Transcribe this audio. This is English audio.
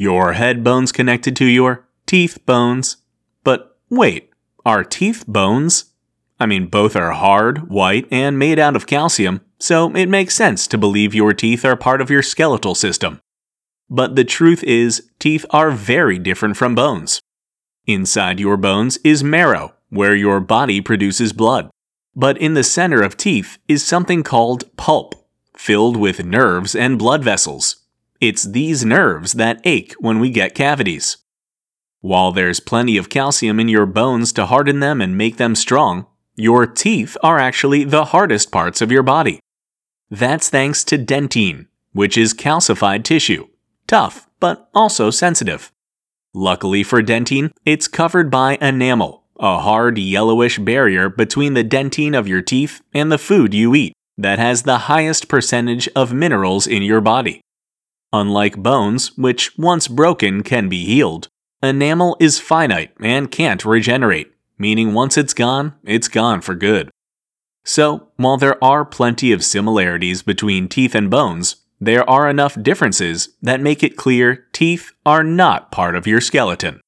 Your head bones connected to your teeth bones. But wait, are teeth bones? I mean, both are hard, white, and made out of calcium, so it makes sense to believe your teeth are part of your skeletal system. But the truth is, teeth are very different from bones. Inside your bones is marrow, where your body produces blood. But in the center of teeth is something called pulp, filled with nerves and blood vessels. It's these nerves that ache when we get cavities. While there's plenty of calcium in your bones to harden them and make them strong, your teeth are actually the hardest parts of your body. That's thanks to dentine, which is calcified tissue, tough, but also sensitive. Luckily for dentine, it's covered by enamel, a hard yellowish barrier between the dentine of your teeth and the food you eat that has the highest percentage of minerals in your body. Unlike bones, which once broken can be healed, enamel is finite and can't regenerate meaning once it's gone, it's gone for good. So, while there are plenty of similarities between teeth and bones, there are enough differences that make it clear teeth are not part of your skeleton.